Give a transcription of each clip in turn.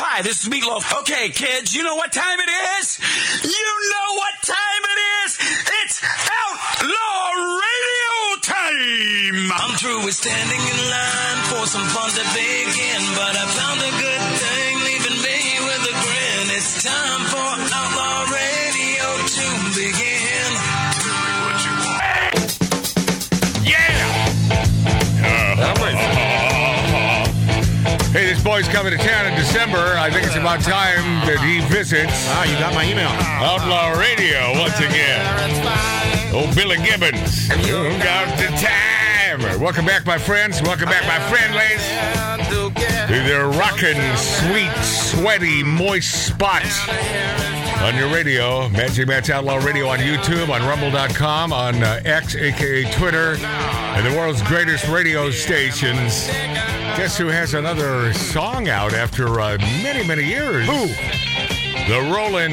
Hi, this is Meatloaf. Okay, kids, you know what time it is? You know what time it is? It's Outlaw Radio time! I'm through with standing in line for some fun to begin, but I found a good coming to town in December. I think it's about time that he visits Ah, you got my email. Outlaw Radio once again. Oh, Billy Gibbons. You got the time? Welcome back, my friends. Welcome back, my friendlies. To the rockin', sweet, sweaty, moist spot on your radio. Magic Matt's Outlaw Radio on YouTube, on Rumble.com, on uh, X, aka Twitter, and the world's greatest radio stations. Guess who has another song out after uh, many, many years? Who? The Rolling.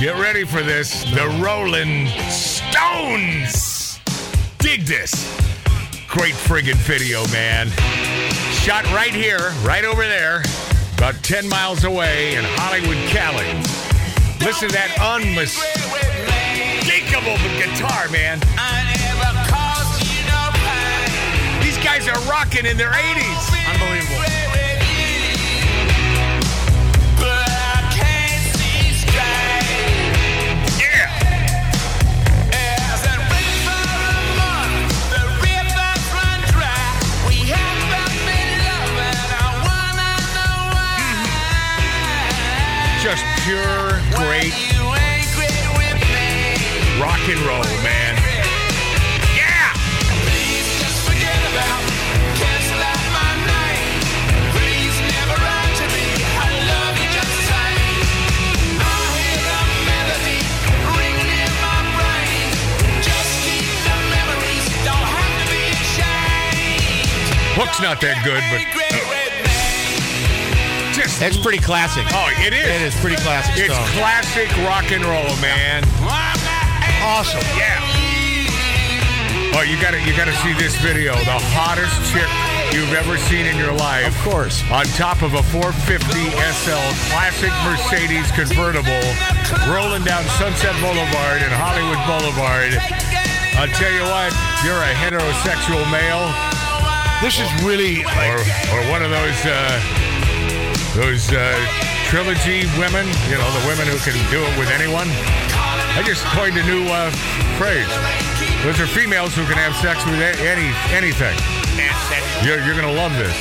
Get ready for this. The Rolling Stones. Dig this. Great friggin' video, man. Shot right here, right over there, about 10 miles away in Hollywood, Cali. Listen to that unmistakable guitar, man. These guys are rocking in their 80s. That good, but just It's pretty classic. oh, it is. It is pretty classic It's stuff. classic rock and roll, man. awesome. Yeah. Oh, you gotta you gotta see this video. The hottest chick you've ever seen in your life. Of course. On top of a 450 SL classic Mercedes convertible, rolling down Sunset Boulevard and Hollywood Boulevard. I'll tell you what, you're a heterosexual male, This is really or or one of those uh, those uh, trilogy women. You know, the women who can do it with anyone. I just coined a new uh, phrase. Those are females who can have sex with any anything. You're, you're gonna love this.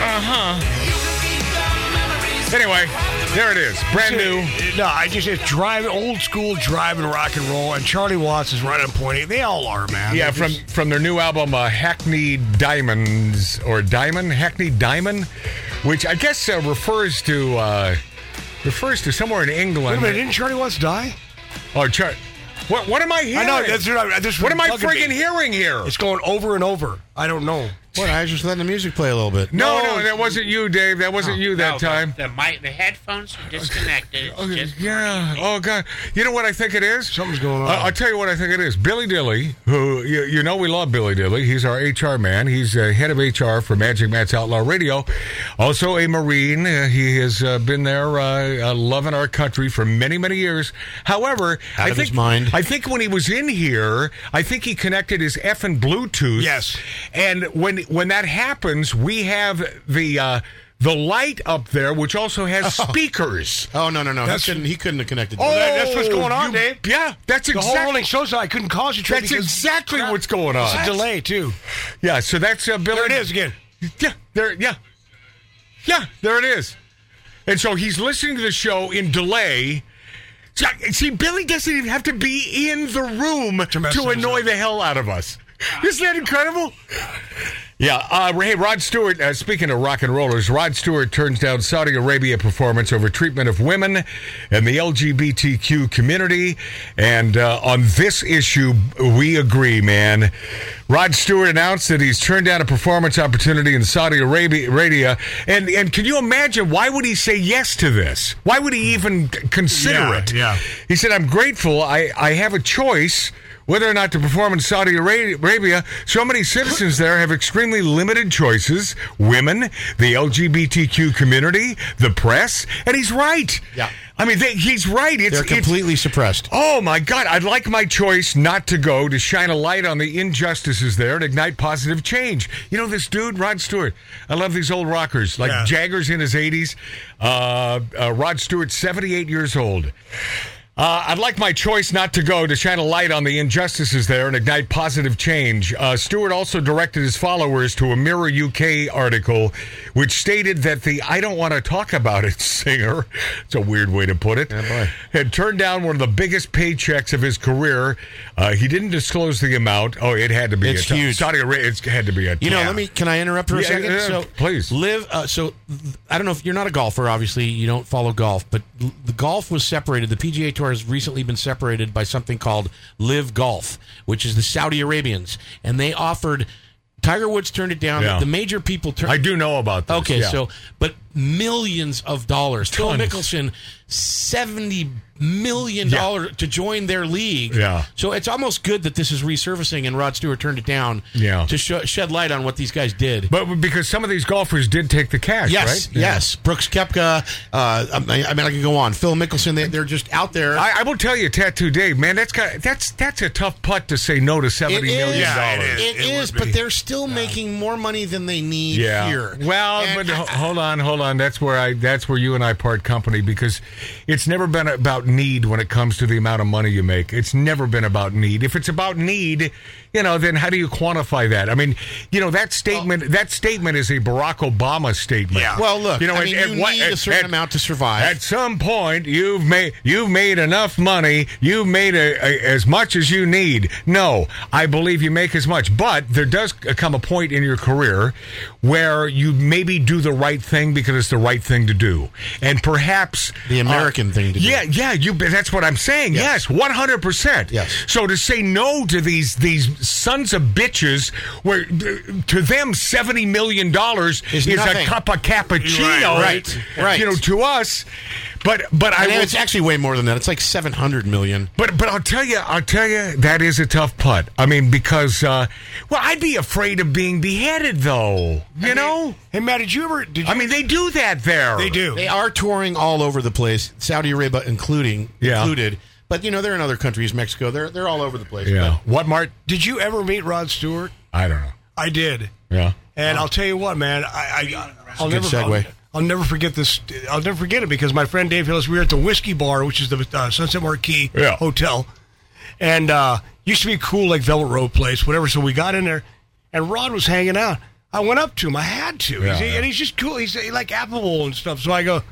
Uh huh. Anyway, there it is, brand new. No, I just it's driving old school driving rock and roll, and Charlie Watts is right on point. They all are, man. Yeah, They're from just- from their new album, uh, Hackney Diamonds or Diamond, Hackney Diamond, which I guess uh, refers to uh, refers to somewhere in Wait a England. minute, didn't Charlie Watts die? Oh, Char- what what am I hearing? I know that's this what am I friggin' hearing here? It's going over and over. I don't know. What? I was just letting the music play a little bit. no, No, no, that wasn't you, Dave. That wasn't you that No, time. The, the, mic, the headphones are disconnected. It's Okay, just yeah. Oh God. You know what I think it is? Something's going on. I- I'll tell you what I think it is. Billy Dilly, who you, you know we love Billy Dilly. He's our HR man. He's uh, head of HR for Magic Matt's Outlaw Radio. Also a Marine. Uh, he has uh, been there, uh, uh, loving our country for many, many years. However, Out I of think his mind. I think when he was in here, I think he connected his effing Bluetooth. Yes. And when when that happens, we have the. Uh, the light up there, which also has speakers. Oh no no no! He couldn't, he couldn't have connected. Oh, that- that's what's going on, you- Dave. Yeah, that's The whole exactly. rolling show, so I couldn't concentrate. That's That's exactly what's going on. It's a delay too. Yeah, so that's uh, Billy. There it is again. Yeah, there. Yeah, yeah, there it is. And so he's listening to the show in delay. See, Billy doesn't even have to be in the room to, annoy the hell out of us. Isn't that incredible? Yeah. Uh, hey, Rod Stewart, uh, speaking of rock and rollers, Rod Stewart turns down Saudi Arabia performance over treatment of women and the LGBTQ community. And uh, on this issue, we agree, man. Rod Stewart announced that he's turned down a performance opportunity in Saudi Arabia. And and can you imagine why would he say yes to this? Why would he even consider Yeah, it? yeah. He said, "I'm grateful. I I have a choice." Whether or not to perform in Saudi Arabia, so many citizens there have extremely limited choices women, the LGBTQ community, the press, and he's right. Yeah. I mean, they, he's right. It's, They're it's- completely suppressed. Oh my God! I'd like my choice not to go to shine a light on the injustices there and ignite positive change. You know this dude, Rod Stewart. I love these old rockers like Yeah. Jagger's in his eighties. Uh, uh, Rod Stewart, seventy-eight years old. Uh, I'd like my choice not to go to shine a light on the injustices there and ignite positive change. Uh, Stewart also directed his followers to a Mirror UK article, which stated that the I don't want to talk about it singer, it's a weird way to put it, boy. had turned down one of the biggest paychecks of his career. Uh, he didn't disclose the amount. Oh, it had to be It's a huge. Saudi Arabia, it had to be a You know, tab. let me. Can I interrupt for a Yeah, second? yeah, so, please. live. Uh, so, I don't know if you're not a golfer. Obviously, you don't follow golf, but the golf was separated. The PGA Tour has recently been separated by something called Live Golf, which is the Saudi Arabians, and they offered. Tiger Woods turned it down. Yeah. The major people turned. I do know about this. Okay, yeah. so but millions of dollars. Phil Tons. Mickelson, seventy million Yeah. dollars to join their league. Yeah. So it's almost good that this is resurfacing, and Rod Stewart turned it down. Yeah. To sh- shed light on what these guys did. but because some of these golfers did take the cash, yes, right? yes. Brooks Koepka. Uh, I, mean, I mean, I could go on. Phil Mickelson. They, they're just out there. I, I will tell you, Tattoo Dave, man, that's got that's that's a tough putt to say no to It seventy million is, Yeah, it dollars. is. It It is, but they're still making more money than they need Yeah. here. Well, And but I- hold on, hold on. That's where I that's where you and I part company because it's never been about need when it comes to the amount of money you make. It's never been about need. If it's about need, you know, then how do you quantify that? I mean, you know, that statement that statement is a Barack Obama statement. Yeah. well, look. You know, I at- mean, at you what- need at- a certain at- amount to survive. At some point, you've made you've made enough money. You've made a, a, as much as you need. No, I believe you make as much, but there does come a point in your career where you maybe do the right thing because it's the right thing to do, and perhaps The uh, American thing to do. Yeah, yeah. You. That's what I'm saying. Yes, one hundred percent. Yes. So to say no to these these sons of bitches, where to them seventy million dollars Is is, a cup of cappuccino, Right, right. You know, to us, but but I and will, it's actually way more than that. It's like seven hundred million. but but I'll tell you, I'll tell you that is a tough putt. I mean, because uh, well, I'd be afraid of being beheaded, though. You know, Hey, Matt, did you ever? Did you? I mean, they do that there. they do. They are touring all over the place, Saudi Arabia including Yeah. included. But you know they're in other countries, Mexico. They're they're all over the place. Yeah. What, Mart? Did you ever meet Rod Stewart? I don't know. I did. Yeah. And I'll tell you what, man. I, I I'll never segue. I'll, I'll never forget this. I'll never forget it because my friend Dave Hillis. We were at the Whiskey Bar, which is the uh, Sunset Marquis Yeah. Hotel, and uh, used to be cool like Velvet Road place, whatever. So we got in there, and Rod was hanging out. I went up to him. I had to, Yeah, He's- yeah. and he's just cool. He's like affable and stuff. So I go,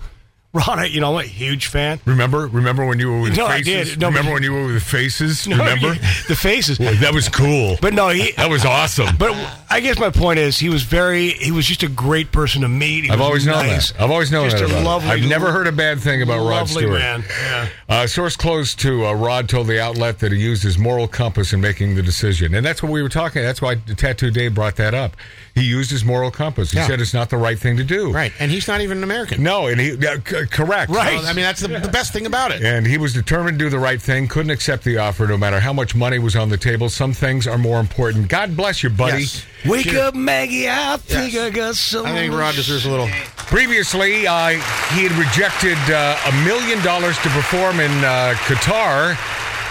Rod, you know, I'm a huge fan. Remember? Remember when you were with No, I faces? did. No, Remember but- when you were with faces? Remember? the faces? Well, that was cool. But no, he. that was awesome. But I guess my point is, he was very. He was just a great person to meet. He I've always known nice. that. I've always known Just that. a about lovely, I've never heard a bad thing about Rod lovely Stewart. man. Yeah. Uh, source close to uh, Rod told the outlet that he used his moral compass in making the decision, and that's what we were talking. That's why Tattoo Dave brought that up. He used his moral compass. He Yeah. said it's not the right thing to do. Right, and he's not even an American. No, and he uh, c- correct. Right. So, I mean, that's the, the best thing about it. And he was determined to do the right thing. Couldn't accept the offer, no matter how much money was on the table. Some things are more important. God bless you, buddy. Yes. Wake up, Maggie. I think Yes. I got some. I think Rod deserves a little. Previously, uh, he had rejected uh, a million dollars to perform in uh, Qatar.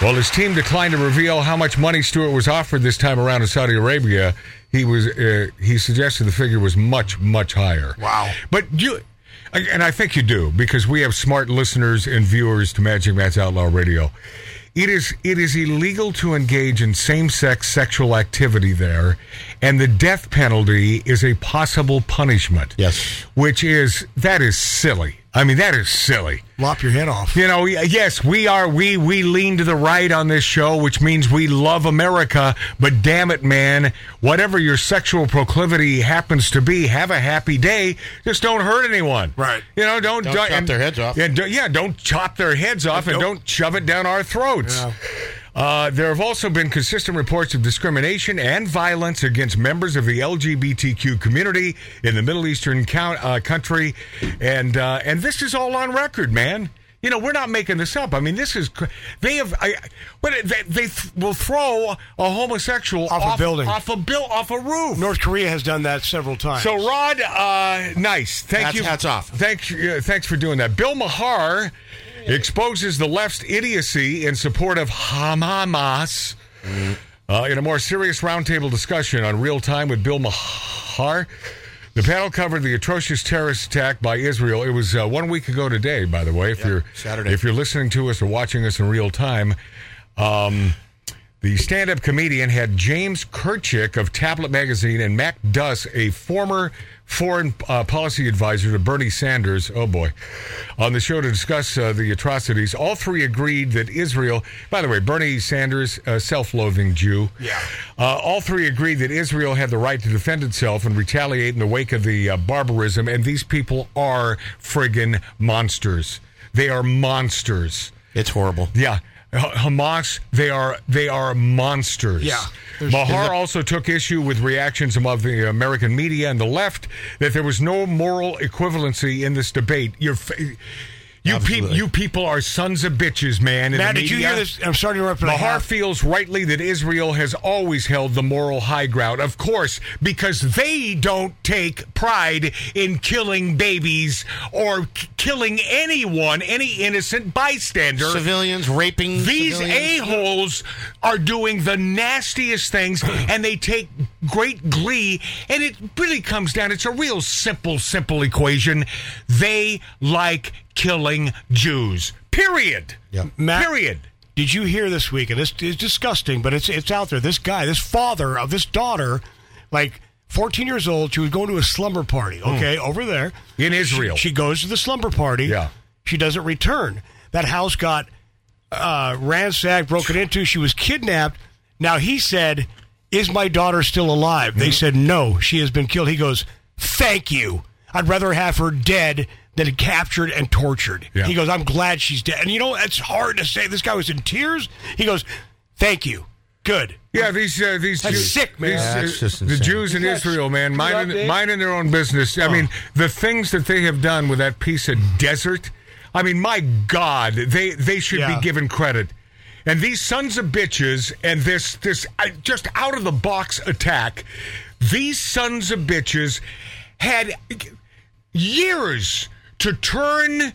While his team declined to reveal how much money Stewart was offered this time around in Saudi Arabia, he was uh, he suggested the figure was much much higher. Wow. But you. And I think you do because we have smart listeners and viewers to Magic Matt's Outlaw Radio. It is it is illegal to engage in same-sex sexual activity there, and the death penalty is a possible punishment. Yes. which is that is silly. I mean, that is silly. Lop your head off. You know, yes, we are we we lean to the right on this show, which means we love America. But damn it, man, whatever your sexual proclivity happens to be, have a happy day. Just don't hurt anyone. Right. You know, don't Don't chop and- their heads off. Yeah, don't, yeah, don't chop their heads off, and don't- don't shove it down our throats. Uh, there have also been consistent reports of discrimination and violence against members of the LGBTQ community in the Middle Eastern count, uh, country, and uh, and this is all on record, man. You know, we're not making this up. I mean, this is they have. I, what they, they th- will throw a homosexual Off a building. off a bill, off a roof. North Korea has done that several times. So, Rod, uh, nice. Thank Hats- you. hats off. Thanks, uh, thanks for doing that. Bill Maher exposes the left's idiocy in support of Hamas. Uh, in a more serious roundtable discussion on real time with Bill Maher, the panel covered the atrocious terrorist attack by Israel. It was uh, one week ago today, by the way. If you're Saturday. if you're listening to us or watching us in real time, um, the stand-up comedian had James Kirchick of Tablet Magazine and Matt Duss, a former foreign uh, policy advisor to Bernie Sanders, oh boy, on the show to discuss uh, the atrocities. All three agreed that Israel, by the way, Bernie Sanders, a self-loathing Jew. Yeah. Uh, all three agreed that Israel had the right to defend itself and retaliate in the wake of the uh, barbarism, and these people are friggin' monsters. They are monsters. It's horrible. Yeah. Hamas, they are they are monsters. Yeah. Maher also took issue with reactions among the American media and the left that there was no moral equivalency in this debate. You're, you, Absolutely. you people are sons of bitches, man. in Matt, the did you hear this? I'm sorry to interrupt, Maher feels rightly that Israel has always held the moral high ground, of course, because they don't take pride in killing babies or k- killing anyone, any innocent bystander. Civilians raping These a-holes are doing the nastiest things and they take great glee. And it really comes down, it's a real simple, simple equation. They like killing Jews. Period. Yeah. Matt- Period. Did you hear this week? And this is disgusting, but it's it's out there. This guy, this father of this daughter, like 14 years old, she was going to a slumber party. Okay, over there In Israel. She, she goes to the slumber party. Yeah. She doesn't return. That house got uh, ransacked, broken into. She was kidnapped. Now he said, "Is my daughter still alive?" Mm-hmm. They said, "No, she has been killed." He goes, "Thank you. I'd rather have her dead." Than captured and tortured. Yeah. He goes, I'm glad she's dead. And you know, it's hard to say. This guy was in tears. He goes, Thank you. Good. Yeah, these uh, these That's Jews- sick, man. these, uh, That's just the. Jews in Israel, man, minding, minding their own business. I mean, the things that they have done with that piece of desert. I mean, my God, they they should Yeah. be given credit. And these sons of bitches and this this just out of the box attack. These sons of bitches had years to turn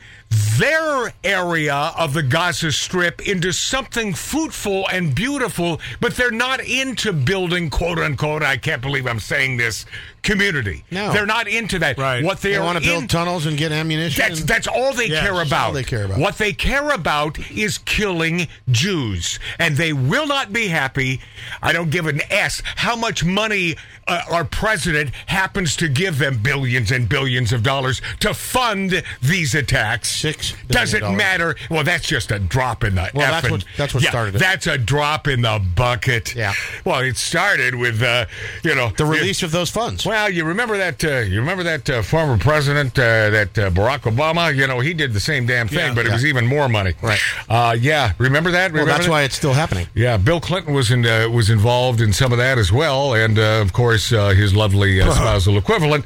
their area of the Gaza Strip into something fruitful and beautiful, but they're not into building quote unquote, I can't believe I'm saying this, community. No. They're not into that. Right. What they, They want to build in- tunnels and get ammunition. that's and- that's all they care that's about. all they care about. What they care about is killing Jews, and they will not be happy. I don't give an s how much money uh, our president happens to give them billions and billions of dollars to fund these attacks. Six doesn't dollars. matter. Well, that's just a drop in the. Well, that's what- that's what yeah, started it. That's a drop in the bucket. Yeah. Well, it started with uh, you know the release of those funds. well, you remember that? Uh, you remember that uh, former president, uh, that uh, Barack Obama? You know, he did the same damn thing, Yeah. but it was even more money. Right. Uh, yeah. Remember that? well, that's that? why it's still happening. Yeah, Bill Clinton was in, uh, was involved in some of that as well, and uh, of course uh, his lovely uh, spousal equivalent.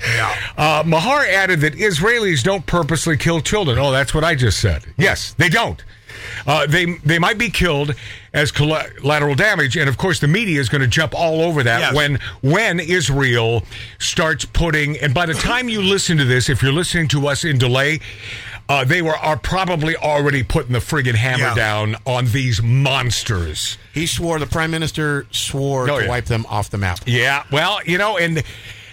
Uh, Maher added that Israelis don't purposely kill children. Oh, that's what I just said. Yes, they don't. Uh, they they might be killed as collateral damage, and of course the media is going to jump all over that Yes. when when Israel starts putting. And by the time you listen to this, if you're listening to us in delay, uh, they were are probably already putting the friggin' hammer Yeah. down on these monsters. He swore, the prime minister swore Oh, to yeah. wipe them off the map. Yeah, well, you know, and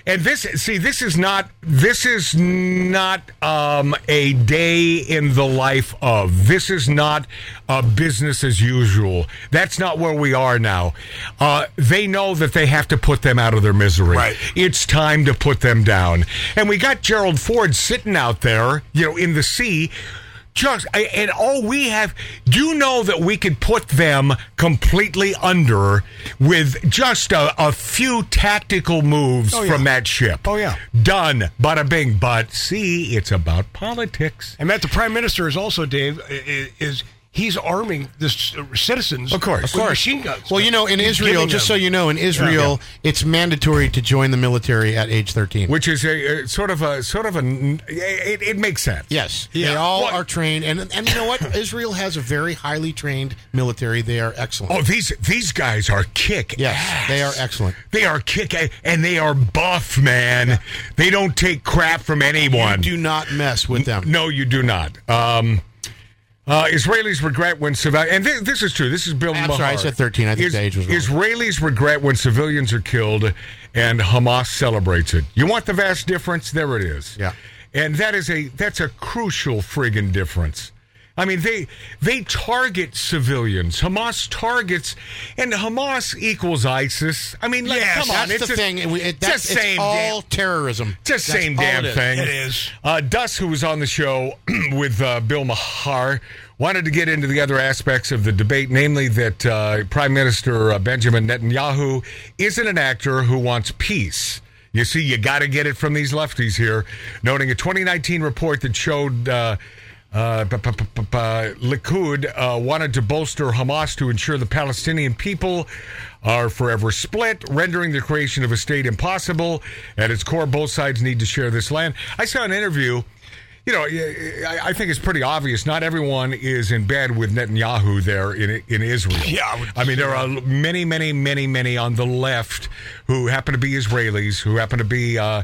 and this see, this is not this is not um, a day in the life of. This is not uh, business as usual. That's not where we are now. Uh, they know that they have to put them out of their misery. Right. It's time to put them down. And we got Gerald Ford sitting out there, you know, in the sea. Just and all we have, do you know that we could put them completely under with just a, a few tactical moves Oh, yeah. from that ship? Oh, yeah. done, bada bing. But see, it's about politics. And that the prime minister is also Dave is he's arming the citizens, Of course. with Of course. machine guns. Well, you know, in He's Israel, giving just so you know, in Israel, it's mandatory to join the military at age 13. which is a, a sort of a sort of a it, it makes sense. Yes, Yeah. they all Well- are trained, and and you know what? Israel has a very highly trained military. They are excellent. Oh, these these guys are kick. yes, ass. they are excellent. They are kick a- and they are buff, man. They don't take crap from anyone. Do not mess with them. No, you do not. Um, uh, Israelis regret when civilians, and thi- this is true. This is Bill. I'm sorry, I said 13. I think the age was wrong. Israelis regret when civilians are killed, and Hamas celebrates it. You want the vast difference? There it is. Yeah. and that is a that's a crucial friggin' difference. I mean, they they target civilians. Hamas targets, and Hamas equals ISIS. I mean, like, Yes, come on, That's it's the a- thing. It, it, it's that's, the same it's all damn- terrorism. just That's same damn it is. thing. It is. Uh, Duss, who was on the show with uh, Bill Maher, wanted to get into the other aspects of the debate, namely that uh, Prime Minister uh, Benjamin Netanyahu isn't an actor who wants peace. You see, you got to get it from these lefties here, noting a 2019 report that showed. Uh, Likud uh, wanted to bolster Hamas to ensure the Palestinian people are forever split, rendering the creation of a state impossible. At its core, both sides need to share this land. I saw an interview. You know, I, I think it's pretty obvious. Not everyone is in bed with Netanyahu there in in Israel. Yeah, I would- I mean, there are many, many, many, many on the left who happen to be Israelis, who happen to be. Uh,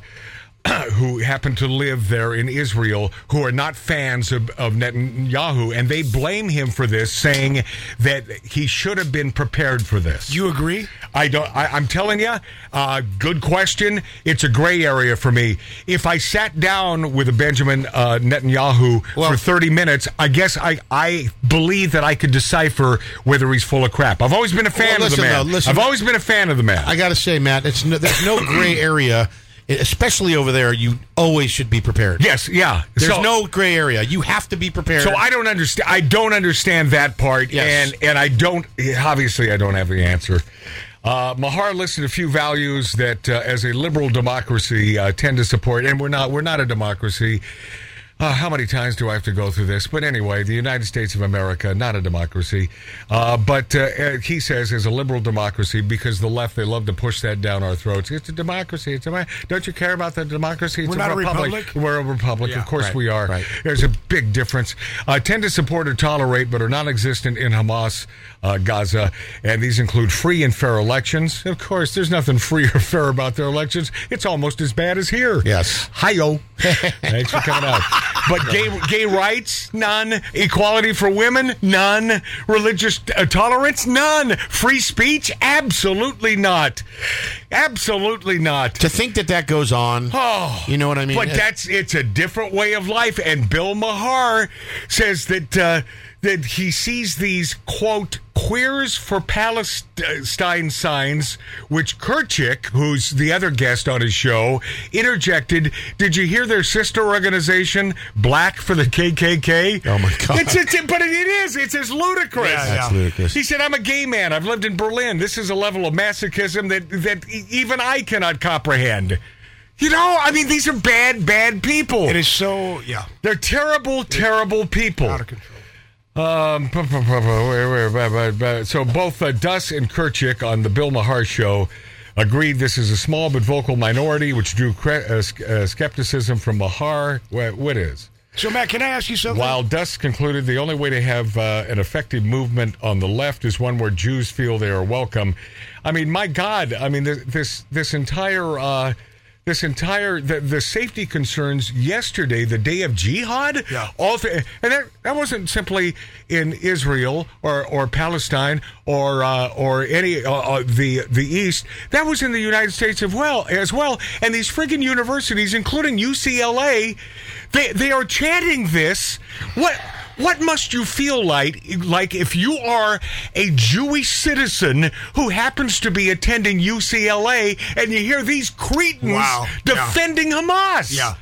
who happen to live there in Israel who are not fans of, of Netanyahu, and they blame him for this, saying that he should have been prepared for this. You agree? I don't. I, I'm telling you, uh, good question. It's a gray area for me. If I sat down with a Benjamin uh, Netanyahu Well- for 30 minutes, I guess I I believe that I could decipher whether he's full of crap. I've always been a fan Well, of the listen, man. though, listen. I've always been a fan of the man. I got to say, Matt, it's no, there's no gray area, especially over there. You always should be prepared. yes, yeah. There's So- no gray area. You have to be prepared. So I don't understand. I don't understand that part, Yes. and and I don't. Obviously, I don't have the answer. Uh, Maher listed a few values that, uh, as a liberal democracy, uh, tend to support, and we're not. We're not a democracy. Uh, how many times do I have to go through this? But anyway, the United States of America, not a democracy. Uh, but uh, uh, he says, as a liberal democracy, because the left, they love to push that down our throats. It's a democracy. It's a, don't you care about the democracy? It's We're not a republic? We're a republic. Yeah, of course right, we are. right. There's a big difference. Uh, tend to support or tolerate, but are non-existent in Hamas, uh, Gaza, and these include free and fair elections. Of course, there's nothing free or fair about their elections. It's almost as bad as here. Yes. Hi-yo. Thanks for coming out. But gay gay rights, none. Equality for women, none. Religious uh, tolerance, none. Free speech, absolutely not. Absolutely not. to think that that goes on. Oh, you know what I mean? But that's it's a different way of life. And Bill Maher says that uh, that he sees these quote queers for Palestine signs, which Kirchick, who's the other guest on his show, interjected. Did you hear their sister organization, Black for the KKK? Oh, my God. It's, it's but it is. It's as ludicrous. Yeah, yeah. ludicrous. He said, "I'm a gay man. I've lived in Berlin. This is a level of masochism that that even I cannot comprehend." You know, I mean, these are bad, bad people. It is so yeah They're terrible, terrible people. out of control. Um, so both uh, Duss and Kirchick on the Bill Maher show agreed this is a small but vocal minority, which drew cre- uh, uh, skepticism from Maher. What, what is? So Matt, can I ask you something? While Duss concluded the only way to have uh, an effective movement on the left is one where Jews feel they are welcome. I mean, my God! I mean, this this, this entire uh, this entire the, the safety concerns yesterday, the day of jihad, Yeah. all th- and that that wasn't simply in Israel or, or Palestine or uh, or any uh, uh, the the East. That was in the United States as well as well. And these friggin' universities, including UCLA, they they are chanting this. What? What must you feel like like if you are a Jewish citizen who happens to be attending UCLA and you hear these cretins Wow. Yeah. defending Hamas? Yeah.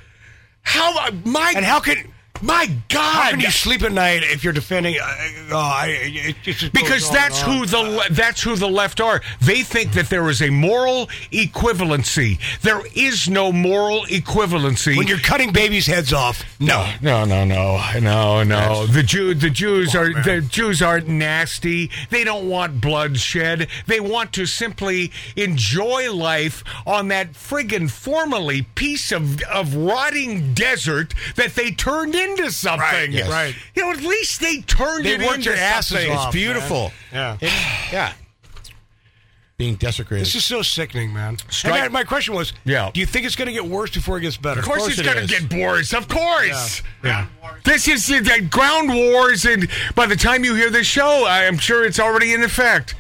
How uh, my and how can My God! How can you sleep at night if you're defending? Uh, oh, I, it just Because that's who the le- that's who the left are. They think that there is a moral equivalency. There is no moral equivalency. when you're cutting babies' heads off. No, No, no, no, no, no. The Jew, the Jews are the Jews aren't nasty. They don't want bloodshed. They want to simply enjoy life on that friggin' formerly piece of of rotting desert that they turned into something. Right, yes. Right. You know, at least they turned They it worked into their asses something. off. It's beautiful. Yeah. It- yeah. Being desecrated. This is so sickening, man. Strike- And my question was, Yeah. do you think it's going to get worse before it gets better? Of course, course it's it going to get worse. Of course. Yeah. This is uh, the ground wars, and by the time you hear this show, I am sure it's already in effect.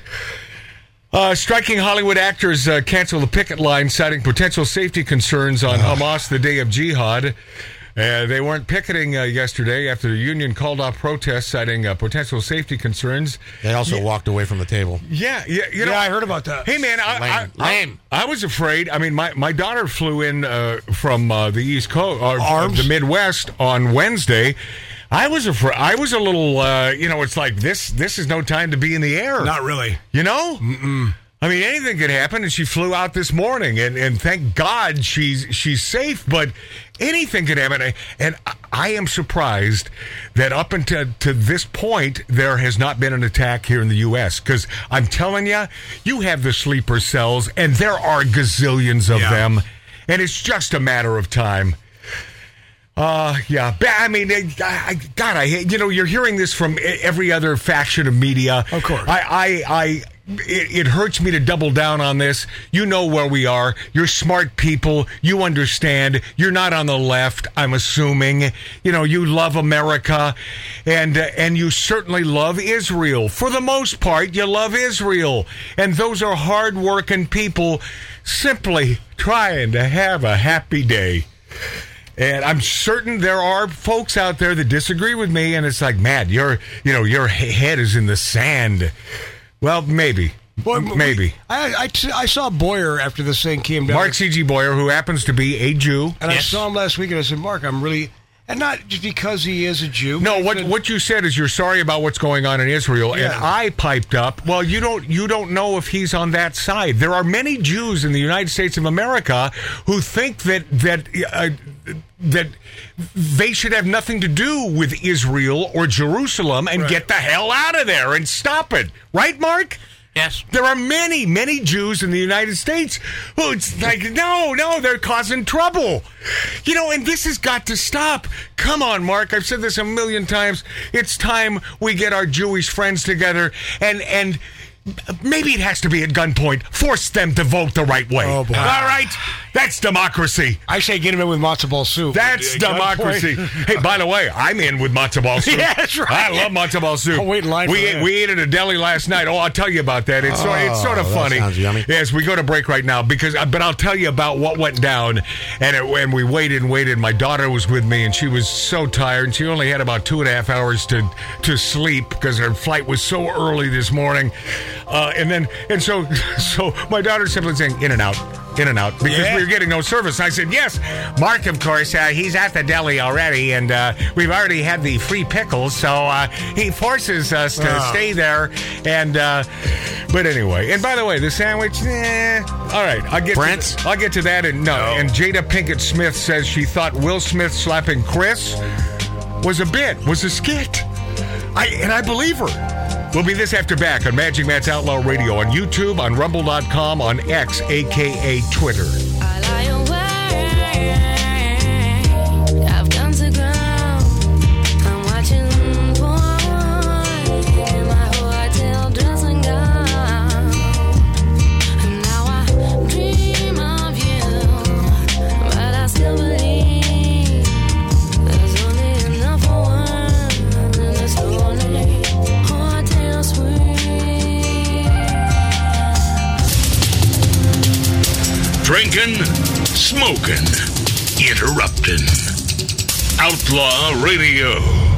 Uh, striking Hollywood actors uh, cancel the picket line, citing potential safety concerns on Hamas the day of jihad. Uh, they weren't picketing uh, yesterday after the union called off protests, citing uh, potential safety concerns. They also walked away from the table. Yeah, yeah, you know. Yeah, I heard about that. Hey man, I, I, Lame. I, Lame. I was afraid. I mean, my, my daughter flew in uh, from uh, the East Coast or Arms? the Midwest on Wednesday. I was afraid. I was a little. Uh, you know, it's like this. This is no time to be in the air. Not really. You know. Mm-mm. I mean, anything could happen, and she flew out this morning, and, and thank God she's she's safe. But anything could happen, and I- I am surprised that up until to this point there has not been an attack here in the U.S. Because I'm telling you, you have the sleeper cells, and there are gazillions of Yeah. them, and it's just a matter of time. Uh, yeah. I mean, I, I, God, I you know you're hearing this from every other faction of media. Of course. I, I, I it, it hurts me to double down on this. You know where we are. You're smart people. You understand. You're not on the left. I'm assuming. You know, you love America, and uh, and you certainly love Israel. For the most part, you love Israel, and those are hardworking people, simply trying to have a happy day. And I'm certain there are folks out there that disagree with me, and it's like, man, your you know your head is in the sand. Well, maybe, Boy, maybe. I, I, I saw Boyer after this thing came down. Mark C.G. Boyer, who happens to be a Jew. and I saw him last week, and I said, Mark, I'm really. And not just because he is a Jew. No, what said- what you said is you're sorry about what's going on in Israel, and I piped up. Well, you don't you don't know if he's on that side. There are many Jews in the United States of America who think that that uh, that they should have nothing to do with Israel or Jerusalem and Right. get the hell out of there and stop it. Right, Mark? Yes. There are many, many Jews in the United States who it's like, no, no, they're causing trouble. You know, and this has got to stop. Come on, Mark. I've said this a million times. It's time we get our Jewish friends together and and maybe it has to be at gunpoint. Force them to vote the right way. Oh, boy. All right? That's democracy. I say get him in with matzo ball soup. That's democracy. hey, by the way, I'm in with matzo ball soup. Yeah, that's right. I love matzo ball soup. I'll wait in line we for ate, that. we ate at a deli last night. Oh, I'll tell you about that. It's sort, it's sort of Oh, that funny. sounds yummy. Yes, we go to break right now because, uh, but I'll tell you about what went down. And it, when we waited and waited, my daughter was with me, and she was so tired, and she only had about two and a half hours to to sleep because her flight was so early this morning. Uh, and then, and so, so my daughter simply saying, "In and out." In and out because Yeah. we were getting no service. I said, Yes, Mark, of course, uh, he's at the deli already, and uh, we've already had the free pickles, so uh, he forces us to Ah. stay there. And, uh, but anyway, and by the way, the sandwich, eh, all right, I'll get Brent? To, I'll get to that. And no, and Jada Pinkett Smith says she thought Will Smith slapping Chris was a bit, was a skit. I and I believe her. We'll be this after back on Magic Matt's Outlaw Radio on YouTube, on Rumble.com, on X, aka Twitter. Drinking, smoking, interrupting. Outlaw Radio.